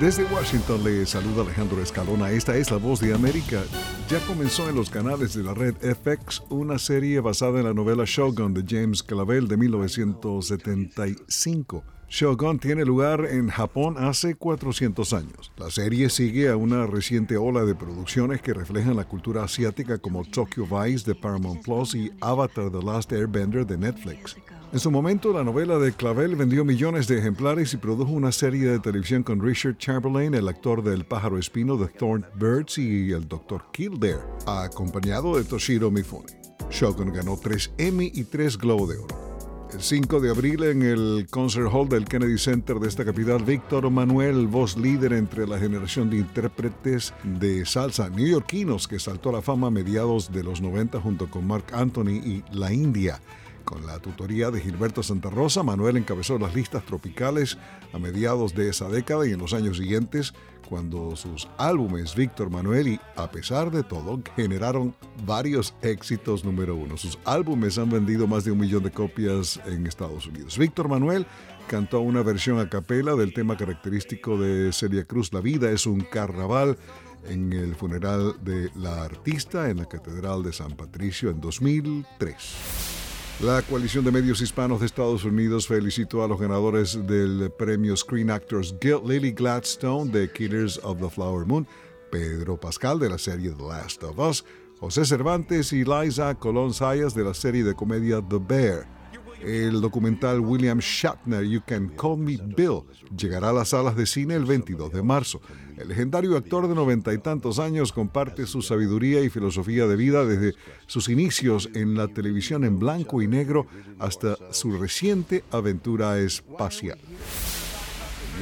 Desde Washington le saluda Alejandro Escalona. Esta es La Voz de América. Ya comenzó en los canales de la red FX una serie basada en la novela Shogun de James Clavell de 1975. Shogun tiene lugar en Japón hace 400 años. La serie sigue a una reciente ola de producciones que reflejan la cultura asiática como Tokyo Vice de Paramount Plus y Avatar The Last Airbender de Netflix. En su momento, la novela de Clavel vendió millones de ejemplares y produjo una serie de televisión con Richard Chamberlain, el actor del pájaro espino de Thorn Birds y el Dr. Kildare, acompañado de Toshiro Mifune. Shogun ganó tres Emmy y tres Globo de Oro. El 5 de abril en el Concert Hall del Kennedy Center de esta capital, Víctor Manuel, voz líder entre la generación de intérpretes de salsa neoyorquinos que saltó a la fama a mediados de los 90 junto con Mark Anthony y La India. Con la tutoría de Gilberto Santa Rosa, Manuel encabezó las listas tropicales a mediados de esa década y en los años siguientes, cuando sus álbumes Víctor Manuel y A pesar de todo generaron varios éxitos número uno. Sus álbumes han vendido más de un millón de copias en Estados Unidos. Víctor Manuel cantó una versión a capela del tema característico de Celia Cruz, La vida es un carnaval en el funeral de la artista en la Catedral de San Patricio en 2003. La coalición de medios hispanos de Estados Unidos felicitó a los ganadores del premio Screen Actors Guild, Lily Gladstone de Killers of the Flower Moon, Pedro Pascal de la serie The Last of Us, José Cervantes y Liza Colón Sayas de la serie de comedia The Bear. El documental William Shatner, You Can Call Me Bill, llegará a las salas de cine el 22 de marzo. El legendario actor de noventa y tantos años comparte su sabiduría y filosofía de vida desde sus inicios en la televisión en blanco y negro hasta su reciente aventura espacial.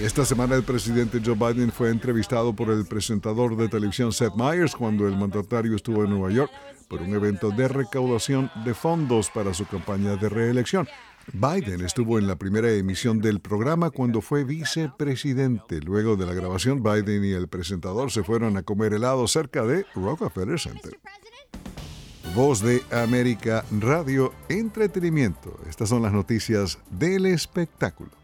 Esta semana el presidente Joe Biden fue entrevistado por el presentador de televisión Seth Meyers cuando el mandatario estuvo en Nueva York por un evento de recaudación de fondos para su campaña de reelección. Biden estuvo en la primera emisión del programa cuando fue vicepresidente. Luego de la grabación, Biden y el presentador se fueron a comer helado cerca de Rockefeller Center. Voz de América Radio Entretenimiento. Estas son las noticias del espectáculo.